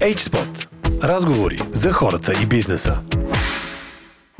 H-Spot. Разговори за хората и бизнеса.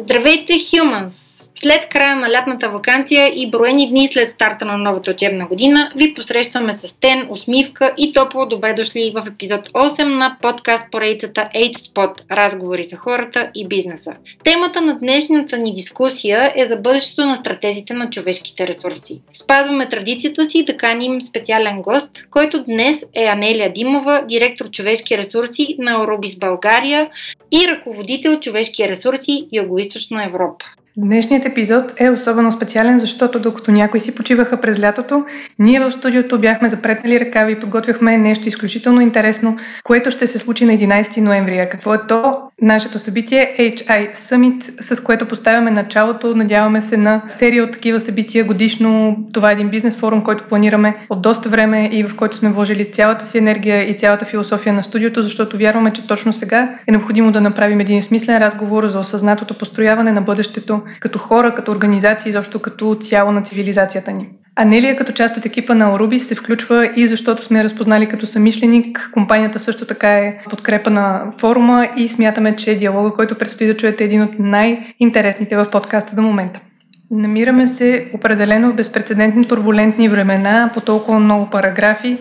Здравейте, Humans! След края на лятната вакансия и броени дни след старта на новата учебна година, ви посрещаме с тен, усмивка и топло добре дошли в епизод 8 на подкаст поредицата H-Spot – разговори за хората и бизнеса. Темата на днешната ни дискусия е за бъдещето на стратезите на човешките ресурси. Спазваме традицията си да каним специален гост, който днес е Анелия Димова, директор човешки ресурси на Орубис България и ръководител човешки ресурси Юго-Источна Европа. Днешният епизод е особено специален, защото докато някои си почиваха през лятото, ние в студиото бяхме запретнали ръкави и подготвяхме нещо изключително интересно, което ще се случи на 11 ноември. А какво е то? Нашето събитие HI Summit, с което поставяме началото, надяваме се на серия от такива събития годишно. Това е един бизнес форум, който планираме от доста време и в който сме вложили цялата си енергия и цялата философия на студиото, защото вярваме, че точно сега е необходимо да направим един смислен разговор за осъзнатото построяване на бъдещето като хора, като организации, изобщо като цяло на цивилизацията ни. Анелия като част от екипа на Орубис се включва и защото сме разпознали като самишленик. Компанията също така е подкрепа на форума и смятаме, че диалога, който предстои да чуете е един от най-интересните в подкаста до момента. Намираме се определено в безпредседентни турбулентни времена по толкова много параграфи.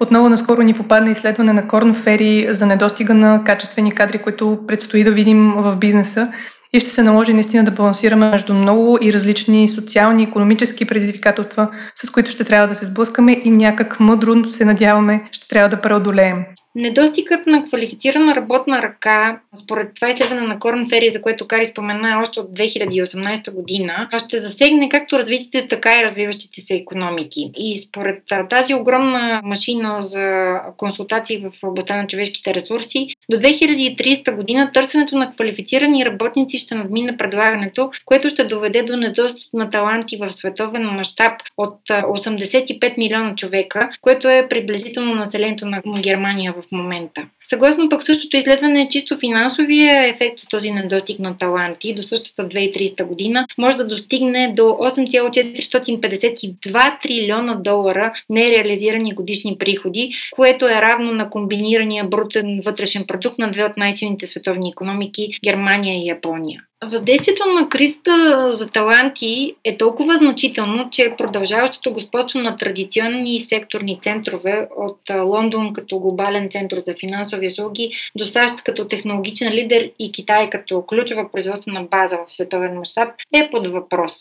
Отново наскоро ни попадна изследване на Корн Фери за недостига на качествени кадри, които предстои да видим в бизнеса и ще се наложи наистина да балансираме между много и различни социални, економически предизвикателства, с които ще трябва да се сблъскаме и някак мъдро се надяваме ще трябва да преодолеем. Недостигът на квалифицирана работна ръка, според това изследване на Корн Фери, за което Кари спомена още от 2018 година, ще засегне както развитите, така и развиващите се економики. И според тази огромна машина за консултации в областта на човешките ресурси, до 2030 година търсенето на квалифицирани работници ще надмине предлагането, което ще доведе до недостиг на таланти в световен мащаб от 85 милиона човека, което е приблизително населението на Германия в момента. Съгласно пък същото изследване, чисто финансовия ефект от този недостиг на таланти до същата 2030 година може да достигне до 8,452 трилиона долара нереализирани годишни приходи, което е равно на комбинирания брутен вътрешен продукт на две от най-силните световни економики Германия и Япония. Въздействието на кризата за таланти е толкова значително, че продължаващото господство на традиционни секторни центрове от Лондон като глобален център за финансови услуги до САЩ като технологичен лидер и Китай като ключова производствена база в световен мащаб е под въпрос.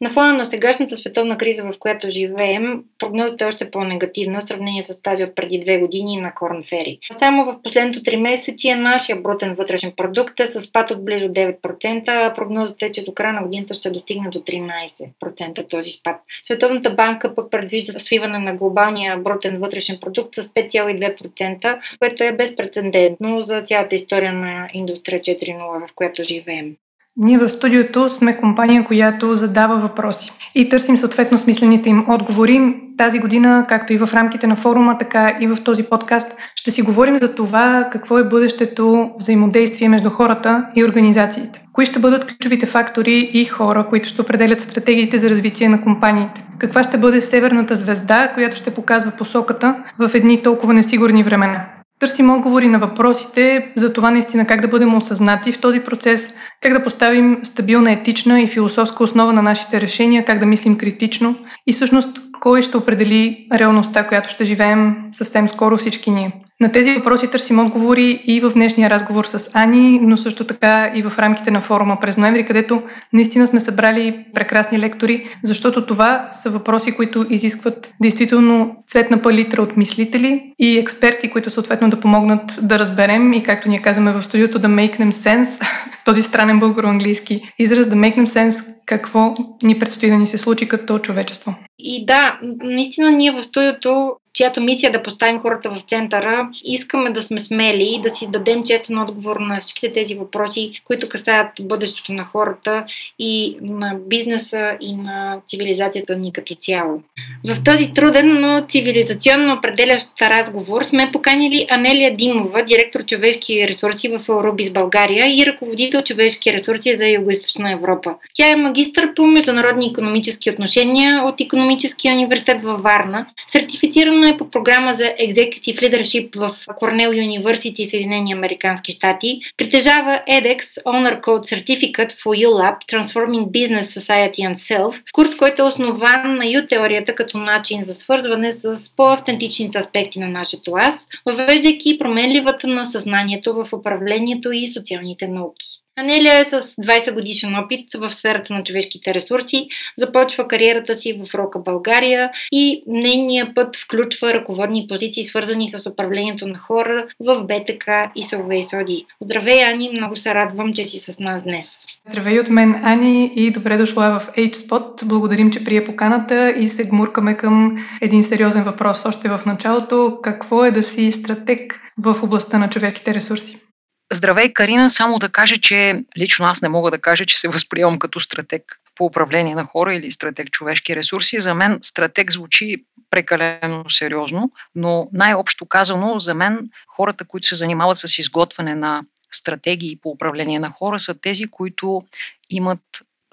На фона на сегашната световна криза, в която живеем, прогнозата е още по-негативна в сравнение с тази от преди две години на Корн Фери. Само в последното три месечия нашия брутен вътрешен продукт е с спад от близо 9%, прогнозата е, че до края на годината ще достигне до 13% този спад. Световната банка пък предвижда свиване на глобалния брутен вътрешен продукт с 5,2%, което е безпредседентно за цялата история на индустрия 4.0, в която живеем. Ние в студиото сме компания, която задава въпроси и търсим съответно смислените им отговори. Тази година, както и в рамките на форума, така и в този подкаст, ще си говорим за това какво е бъдещето взаимодействие между хората и организациите. Кои ще бъдат ключовите фактори и хора, които ще определят стратегиите за развитие на компаниите? Каква ще бъде северната звезда, която ще показва посоката в едни толкова несигурни времена? Търсим отговори на въпросите за това наистина как да бъдем осъзнати в този процес, как да поставим стабилна етична и философска основа на нашите решения, как да мислим критично и всъщност кой ще определи реалността, която ще живеем съвсем скоро всички ние. На тези въпроси търсим отговори и в днешния разговор с Ани, но също така и в рамките на форума през ноември, където наистина сме събрали прекрасни лектори, защото това са въпроси, които изискват действително цветна палитра от мислители и експерти, които съответно да помогнат да разберем и както ние казваме в студиото да them sense, този странен българо-английски израз, да them sense какво ни предстои да ни се случи като човечество. И да, наистина ние в студиото чиято мисия е да поставим хората в центъра, искаме да сме смели и да си дадем честен отговор на всичките тези въпроси, които касаят бъдещето на хората и на бизнеса и на цивилизацията ни като цяло. В този труден, но цивилизационно определящ разговор сме поканили Анелия Димова, директор човешки ресурси в Eurobis България и ръководител човешки ресурси за Юго-Источна Европа. Тя е магистър по международни економически отношения от Економическия университет във Варна, сертифицирана Обучавано е по програма за Executive Leadership в Cornell University, Съединени Американски щати. Притежава edX Honor Code Certificate for ULAB Transforming Business Society and Self, курс, който е основан на U-теорията като начин за свързване с по-автентичните аспекти на нашето аз, въвеждайки променливата на съзнанието в управлението и социалните науки. Анелия е с 20 годишен опит в сферата на човешките ресурси, започва кариерата си в Рока България и нейният път включва ръководни позиции, свързани с управлението на хора в БТК и Соловей Соди. Здравей, Ани, много се радвам, че си с нас днес. Здравей от мен, Ани, и добре дошла в HSpot. Благодарим, че прие поканата и се гмуркаме към един сериозен въпрос още в началото. Какво е да си стратег в областта на човешките ресурси? Здравей, Карина. Само да кажа, че лично аз не мога да кажа, че се възприемам като стратег по управление на хора или стратег човешки ресурси. За мен стратег звучи прекалено сериозно, но най-общо казано, за мен хората, които се занимават с изготвяне на стратегии по управление на хора, са тези, които имат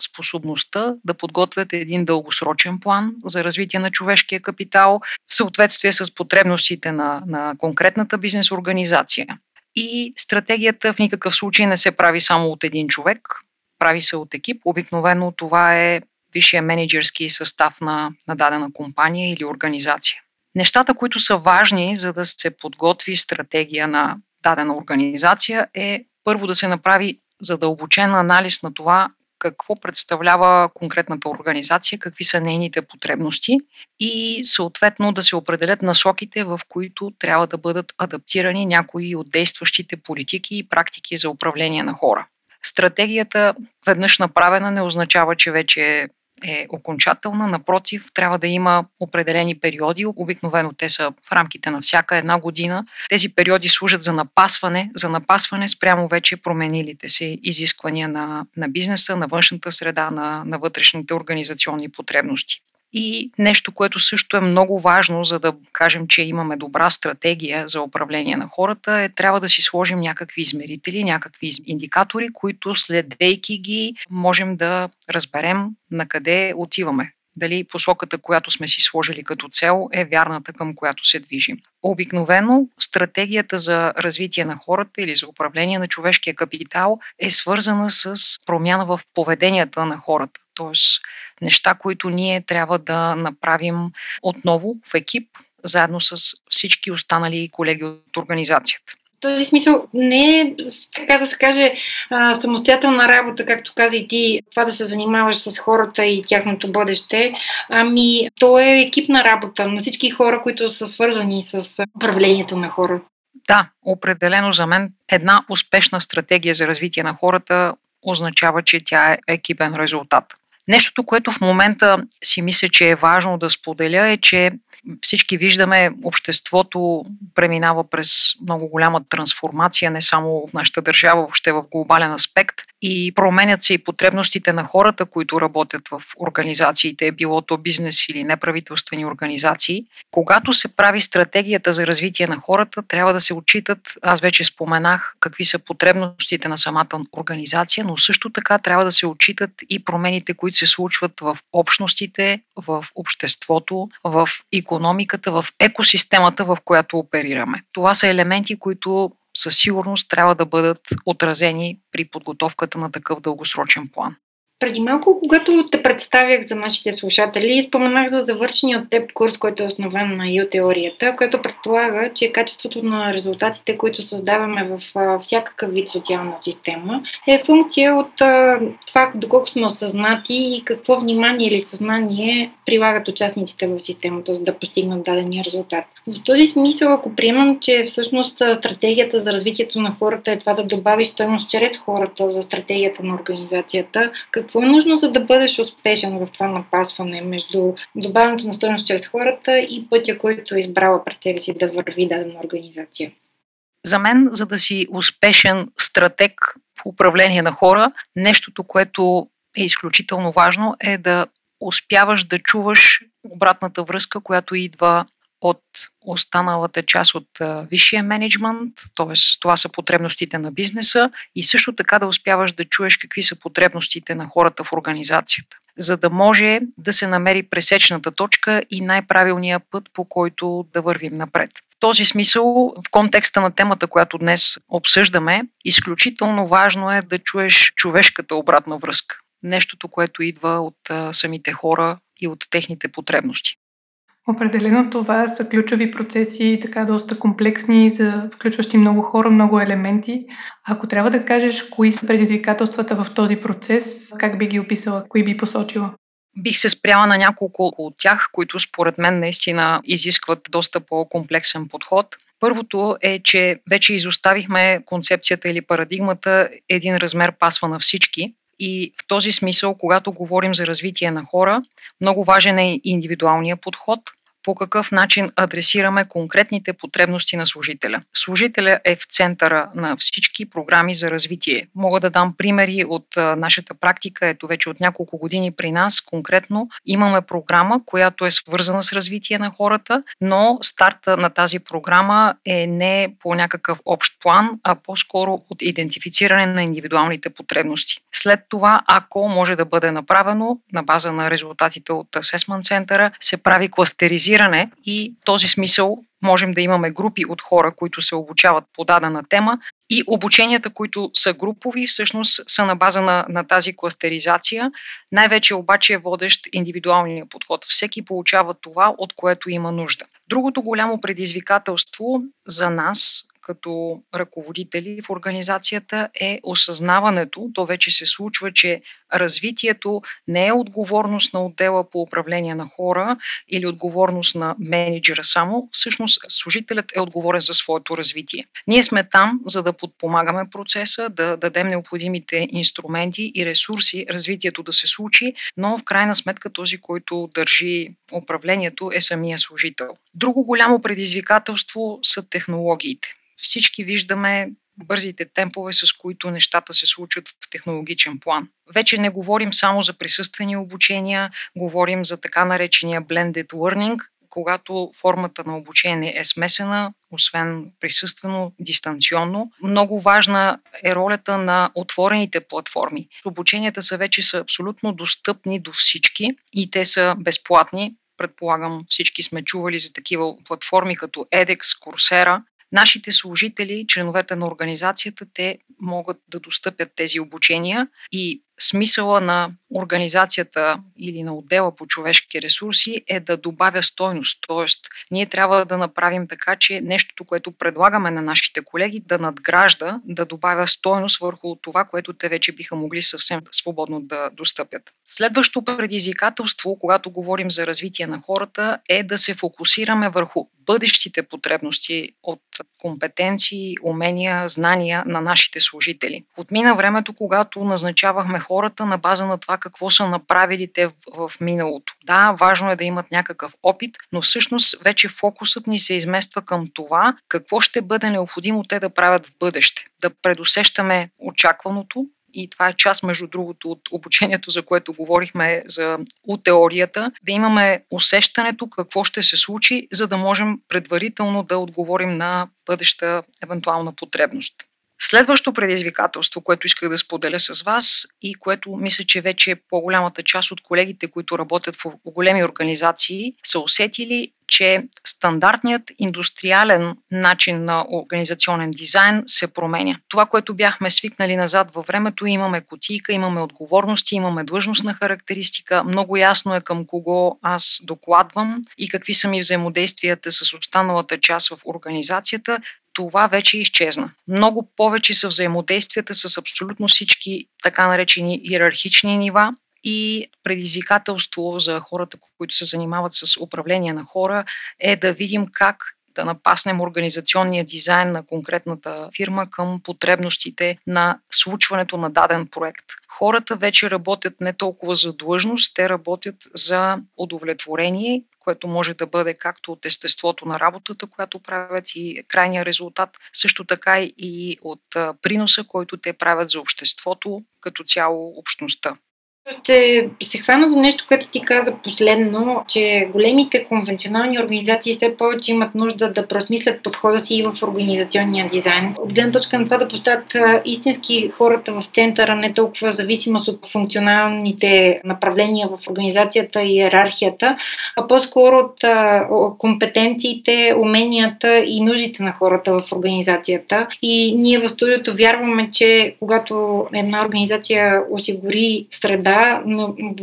способността да подготвят един дългосрочен план за развитие на човешкия капитал в съответствие с потребностите на, на конкретната бизнес организация. И стратегията в никакъв случай не се прави само от един човек, прави се от екип. Обикновено това е висшия менеджерски състав на, на дадена компания или организация. Нещата, които са важни, за да се подготви стратегия на дадена организация, е първо да се направи задълбочен анализ на това какво представлява конкретната организация, какви са нейните потребности и съответно да се определят насоките, в които трябва да бъдат адаптирани някои от действащите политики и практики за управление на хора. Стратегията, веднъж направена, не означава, че вече е окончателна. Напротив, трябва да има определени периоди. Обикновено те са в рамките на всяка една година. Тези периоди служат за напасване, за напасване спрямо вече променилите се изисквания на, на бизнеса, на външната среда, на, на вътрешните организационни потребности. И нещо, което също е много важно, за да кажем, че имаме добра стратегия за управление на хората, е трябва да си сложим някакви измерители, някакви индикатори, които следвайки ги можем да разберем на къде отиваме дали посоката, която сме си сложили като цел, е вярната към която се движим. Обикновено стратегията за развитие на хората или за управление на човешкия капитал е свързана с промяна в поведенията на хората. Тоест, неща, които ние трябва да направим отново в екип, заедно с всички останали колеги от организацията този смисъл не е, така да се каже, а, самостоятелна работа, както каза и ти, това да се занимаваш с хората и тяхното бъдеще, ами то е екипна работа на всички хора, които са свързани с управлението на хора. Да, определено за мен една успешна стратегия за развитие на хората означава, че тя е екипен резултат. Нещото, което в момента си мисля, че е важно да споделя е, че всички виждаме, обществото преминава през много голяма трансформация, не само в нашата държава, въобще в глобален аспект. И променят се и потребностите на хората, които работят в организациите, било то бизнес или неправителствени организации. Когато се прави стратегията за развитие на хората, трябва да се отчитат, аз вече споменах, какви са потребностите на самата организация, но също така трябва да се отчитат и промените, които се случват в общностите, в обществото, в економиката, в екосистемата, в която оперираме. Това са елементи, които със сигурност трябва да бъдат отразени при подготовката на такъв дългосрочен план. Преди малко, когато те представях за нашите слушатели, споменах за завършения от теб курс, който е основан на ю-теорията, който предполага, че качеството на резултатите, които създаваме в всякакъв вид социална система, е функция от това доколко сме осъзнати и какво внимание или съзнание прилагат участниците в системата, за да постигнат дадения резултат. В този смисъл, ако приемам, че всъщност стратегията за развитието на хората е това да добави стоеност чрез хората за стратегията на организацията, какво какво е нужно, за да бъдеш успешен в това напасване между добавянето на стоеност чрез хората и пътя, който е избрала пред себе си да върви дадена организация? За мен, за да си успешен стратег в управление на хора, нещото, което е изключително важно, е да успяваш да чуваш обратната връзка, която идва от останалата част от висшия менеджмент, т.е. това са потребностите на бизнеса и също така да успяваш да чуеш какви са потребностите на хората в организацията. за да може да се намери пресечната точка и най-правилния път, по който да вървим напред. В този смисъл, в контекста на темата, която днес обсъждаме, изключително важно е да чуеш човешката обратна връзка. Нещото, което идва от самите хора и от техните потребности. Определено това са ключови процеси, така доста комплексни, за включващи много хора, много елементи. Ако трябва да кажеш кои са предизвикателствата в този процес, как би ги описала, кои би посочила? Бих се спряла на няколко от тях, които според мен наистина изискват доста по-комплексен подход. Първото е, че вече изоставихме концепцията или парадигмата един размер пасва на всички. И в този смисъл, когато говорим за развитие на хора, много важен е индивидуалния подход – по какъв начин адресираме конкретните потребности на служителя. Служителя е в центъра на всички програми за развитие. Мога да дам примери от нашата практика. Ето вече от няколко години при нас конкретно имаме програма, която е свързана с развитие на хората, но старта на тази програма е не по някакъв общ план, а по-скоро от идентифициране на индивидуалните потребности. След това, ако може да бъде направено на база на резултатите от Асесмент центъра, се прави кластеризиране специализиране и в този смисъл можем да имаме групи от хора, които се обучават по дадена тема и обученията, които са групови, всъщност са на база на, на тази кластеризация. Най-вече обаче е водещ индивидуалния подход. Всеки получава това, от което има нужда. Другото голямо предизвикателство за нас като ръководители в организацията е осъзнаването, то вече се случва, че развитието не е отговорност на отдела по управление на хора или отговорност на менеджера само, всъщност служителят е отговорен за своето развитие. Ние сме там, за да подпомагаме процеса, да дадем необходимите инструменти и ресурси развитието да се случи, но в крайна сметка този, който държи управлението е самия служител. Друго голямо предизвикателство са технологиите. Всички виждаме бързите темпове, с които нещата се случват в технологичен план. Вече не говорим само за присъствени обучения, говорим за така наречения blended learning, когато формата на обучение е смесена, освен присъствено, дистанционно. Много важна е ролята на отворените платформи. Обученията са вече са абсолютно достъпни до всички и те са безплатни. Предполагам, всички сме чували за такива платформи като edX, Coursera. Нашите служители, членовете на организацията, те могат да достъпят тези обучения и смисъла на организацията или на отдела по човешки ресурси е да добавя стойност. Тоест, ние трябва да направим така, че нещото, което предлагаме на нашите колеги, да надгражда, да добавя стойност върху това, което те вече биха могли съвсем свободно да достъпят. Следващо предизвикателство, когато говорим за развитие на хората, е да се фокусираме върху бъдещите потребности от компетенции, умения, знания на нашите служители. Отмина времето, когато назначавахме хората на база на това какво са направили те в, в миналото. Да, важно е да имат някакъв опит, но всъщност вече фокусът ни се измества към това какво ще бъде необходимо те да правят в бъдеще. Да предусещаме очакваното, и това е част, между другото, от обучението, за което говорихме за от теорията, да имаме усещането какво ще се случи, за да можем предварително да отговорим на бъдеща евентуална потребност. Следващо предизвикателство, което исках да споделя с вас и което мисля, че вече по-голямата част от колегите, които работят в големи организации, са усетили, че стандартният индустриален начин на организационен дизайн се променя. Това, което бяхме свикнали назад във времето, имаме котийка, имаме отговорности, имаме длъжностна характеристика, много ясно е към кого аз докладвам и какви са ми взаимодействията с останалата част в организацията това вече изчезна. Много повече са взаимодействията с абсолютно всички така наречени иерархични нива и предизвикателство за хората, които се занимават с управление на хора е да видим как да напаснем организационния дизайн на конкретната фирма към потребностите на случването на даден проект. Хората вече работят не толкова за длъжност, те работят за удовлетворение, което може да бъде както от естеството на работата, която правят и крайния резултат, също така и от приноса, който те правят за обществото, като цяло общността. Ще се хвана за нещо, което ти каза последно, че големите конвенционални организации все повече имат нужда да просмислят подхода си и в организационния дизайн. От гледна точка на това да поставят истински хората в центъра, не толкова зависимост от функционалните направления в организацията и иерархията, а по-скоро от компетенциите, уменията и нуждите на хората в организацията. И ние в студиото вярваме, че когато една организация осигури среда,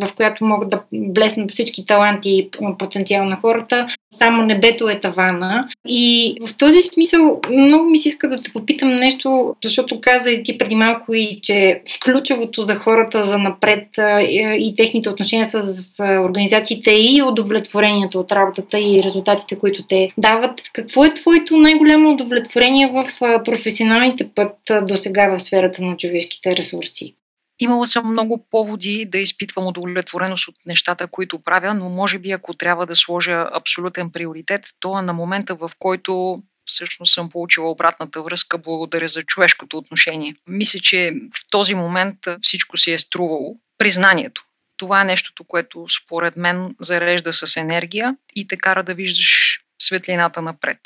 в която могат да блеснат всички таланти и потенциал на хората. Само небето е тавана. И в този смисъл много ми се иска да те попитам нещо, защото каза и ти преди малко и, че ключовото за хората за напред и техните отношения с организациите и удовлетворението от работата и резултатите, които те дават. Какво е твоето най-голямо удовлетворение в професионалните път до сега в сферата на човешките ресурси? Имала съм много поводи да изпитвам удовлетвореност от нещата, които правя, но може би ако трябва да сложа абсолютен приоритет, то е на момента, в който всъщност съм получила обратната връзка благодаря за човешкото отношение. Мисля, че в този момент всичко си е струвало. Признанието. Това е нещото, което според мен зарежда с енергия и те кара да виждаш светлината напред.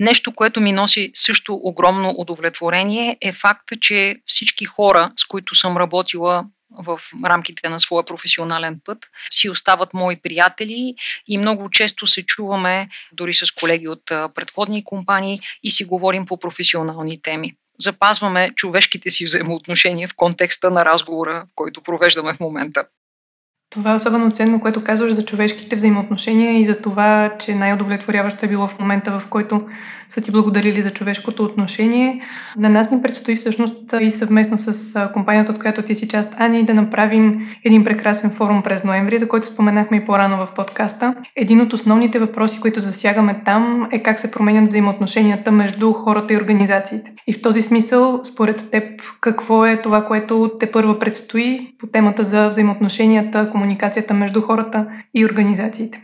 Нещо, което ми носи също огромно удовлетворение е факта, че всички хора, с които съм работила в рамките на своя професионален път, си остават мои приятели и много често се чуваме дори с колеги от предходни компании и си говорим по професионални теми. Запазваме човешките си взаимоотношения в контекста на разговора, който провеждаме в момента. Това е особено ценно, което казваш за човешките взаимоотношения и за това, че най-удовлетворяващо е било в момента, в който са ти благодарили за човешкото отношение. На нас ни предстои всъщност и съвместно с компанията, от която ти си част, Ани, да направим един прекрасен форум през ноември, за който споменахме и по-рано в подкаста. Един от основните въпроси, които засягаме там е как се променят взаимоотношенията между хората и организациите. И в този смисъл, според теб, какво е това, което те първа предстои по темата за взаимоотношенията, комуникацията между хората и организациите?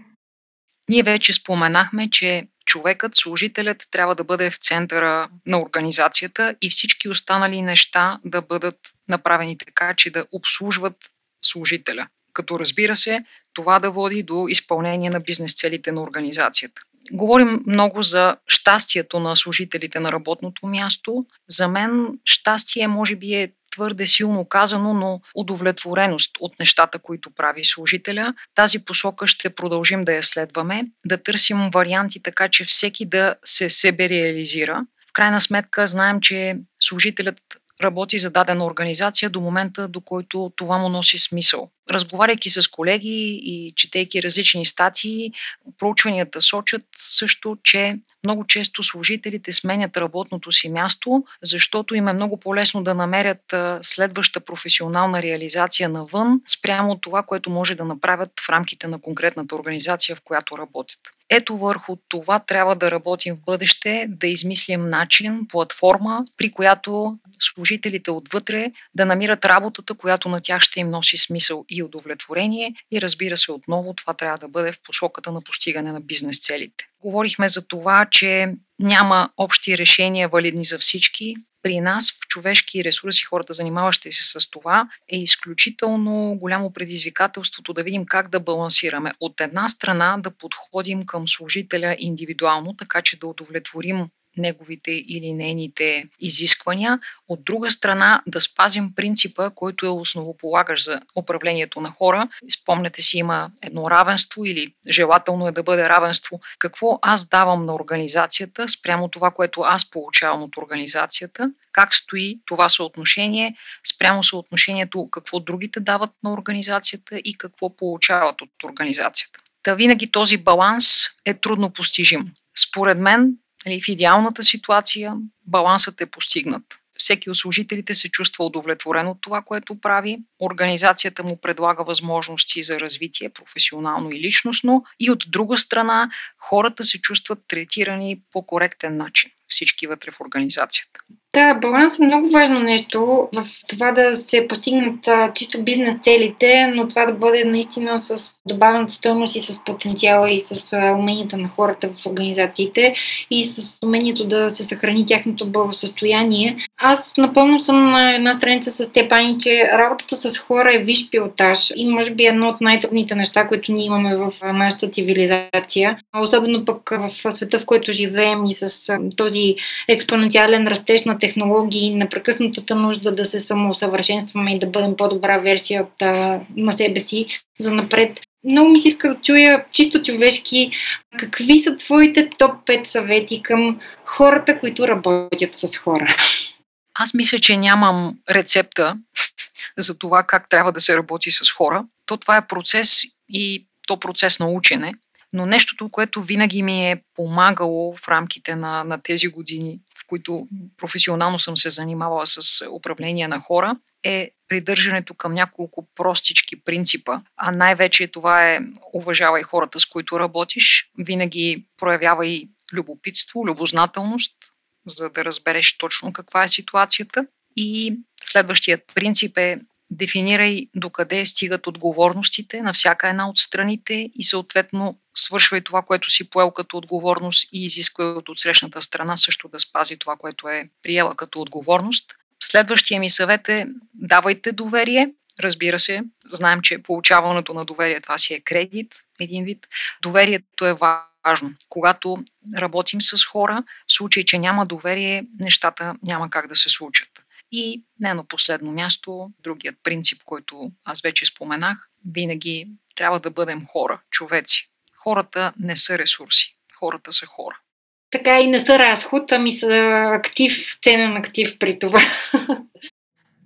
Ние вече споменахме, че човекът, служителят трябва да бъде в центъра на организацията и всички останали неща да бъдат направени така, че да обслужват служителя. Като разбира се, това да води до изпълнение на бизнес целите на организацията. Говорим много за щастието на служителите на работното място. За мен щастие може би е твърде силно казано, но удовлетвореност от нещата, които прави служителя. Тази посока ще продължим да я следваме, да търсим варианти така, че всеки да се себе реализира. В крайна сметка знаем, че служителят работи за дадена организация до момента, до който това му носи смисъл. Разговаряйки с колеги и четейки различни статии, проучванията сочат също, че много често служителите сменят работното си място, защото им е много по-лесно да намерят следваща професионална реализация навън спрямо това, което може да направят в рамките на конкретната организация, в която работят. Ето върху това трябва да работим в бъдеще, да измислим начин, платформа, при която служителите отвътре да намират работата, която на тях ще им носи смисъл и удовлетворение. И разбира се, отново това трябва да бъде в посоката на постигане на бизнес целите. Говорихме за това, че няма общи решения валидни за всички. При нас в човешки ресурси, хората занимаващи се с това, е изключително голямо предизвикателството да видим как да балансираме. От една страна да подходим към служителя индивидуално, така че да удовлетворим неговите или нейните изисквания. От друга страна, да спазим принципа, който е основополагащ за управлението на хора. Спомнете си, има едно равенство или желателно е да бъде равенство. Какво аз давам на организацията спрямо това, което аз получавам от организацията, как стои това съотношение спрямо съотношението какво другите дават на организацията и какво получават от организацията. Та винаги този баланс е трудно постижим. Според мен Нали, в идеалната ситуация балансът е постигнат. Всеки от служителите се чувства удовлетворен от това, което прави. Организацията му предлага възможности за развитие, професионално и личностно. И от друга страна, хората се чувстват третирани по коректен начин всички вътре в организацията. Да, баланс е много важно нещо в това да се постигнат а, чисто бизнес целите, но това да бъде наистина с добавената стойност и с потенциала и с а, уменията на хората в организациите и с умението да се съхрани тяхното благосъстояние. Аз напълно съм на една страница с Степани, че работата с хора е виш пилотаж и може би едно от най-трудните неща, които ние имаме в нашата цивилизация. Особено пък в света, в който живеем и с този експоненциален растеж на технологии, непрекъснатата нужда да се самоусъвършенстваме и да бъдем по-добра версия от, на себе си за напред. Много ми се иска да чуя чисто човешки какви са твоите топ 5 съвети към хората, които работят с хора. Аз мисля, че нямам рецепта за това как трябва да се работи с хора. То това е процес и то процес на учене. Но нещото, което винаги ми е помагало в рамките на, на тези години, в които професионално съм се занимавала с управление на хора, е придържането към няколко простички принципа, а най-вече това е уважавай хората, с които работиш, винаги проявявай любопитство, любознателност, за да разбереш точно каква е ситуацията. И следващият принцип е дефинирай докъде стигат отговорностите на всяка една от страните и съответно свършвай това, което си поел като отговорност и изисква от отсрещната страна също да спази това, което е приела като отговорност. Следващия ми съвет е давайте доверие. Разбира се, знаем, че получаването на доверие това си е кредит, един вид. Доверието е важно. Когато работим с хора, в случай, че няма доверие, нещата няма как да се случат. И не на последно място, другият принцип, който аз вече споменах, винаги трябва да бъдем хора, човеци. Хората не са ресурси, хората са хора. Така и не са разход, ами са актив, ценен актив при това.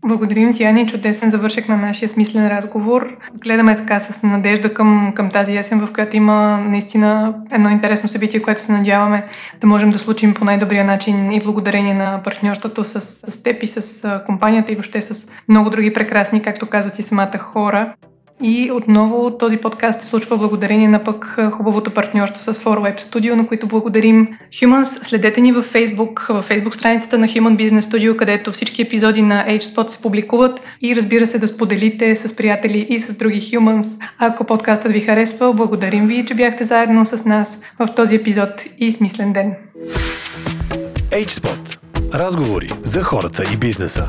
Благодарим ти, Ани. Чудесен завършек на нашия смислен разговор. Гледаме така с надежда към, към тази есен, в която има наистина едно интересно събитие, което се надяваме да можем да случим по най-добрия начин и благодарение на партньорството с, с теб и с компанията и въобще с много други прекрасни, както казат и самата хора. И отново този подкаст се случва благодарение на пък хубавото партньорство с 4Web Studio, на които благодарим. Humans, следете ни във Facebook, във Facebook страницата на Human Business Studio, където всички епизоди на HSpot се публикуват и разбира се да споделите с приятели и с други Humans. Ако подкастът ви харесва, благодарим ви, че бяхте заедно с нас в този епизод и смислен ден. HSpot. Разговори за хората и бизнеса.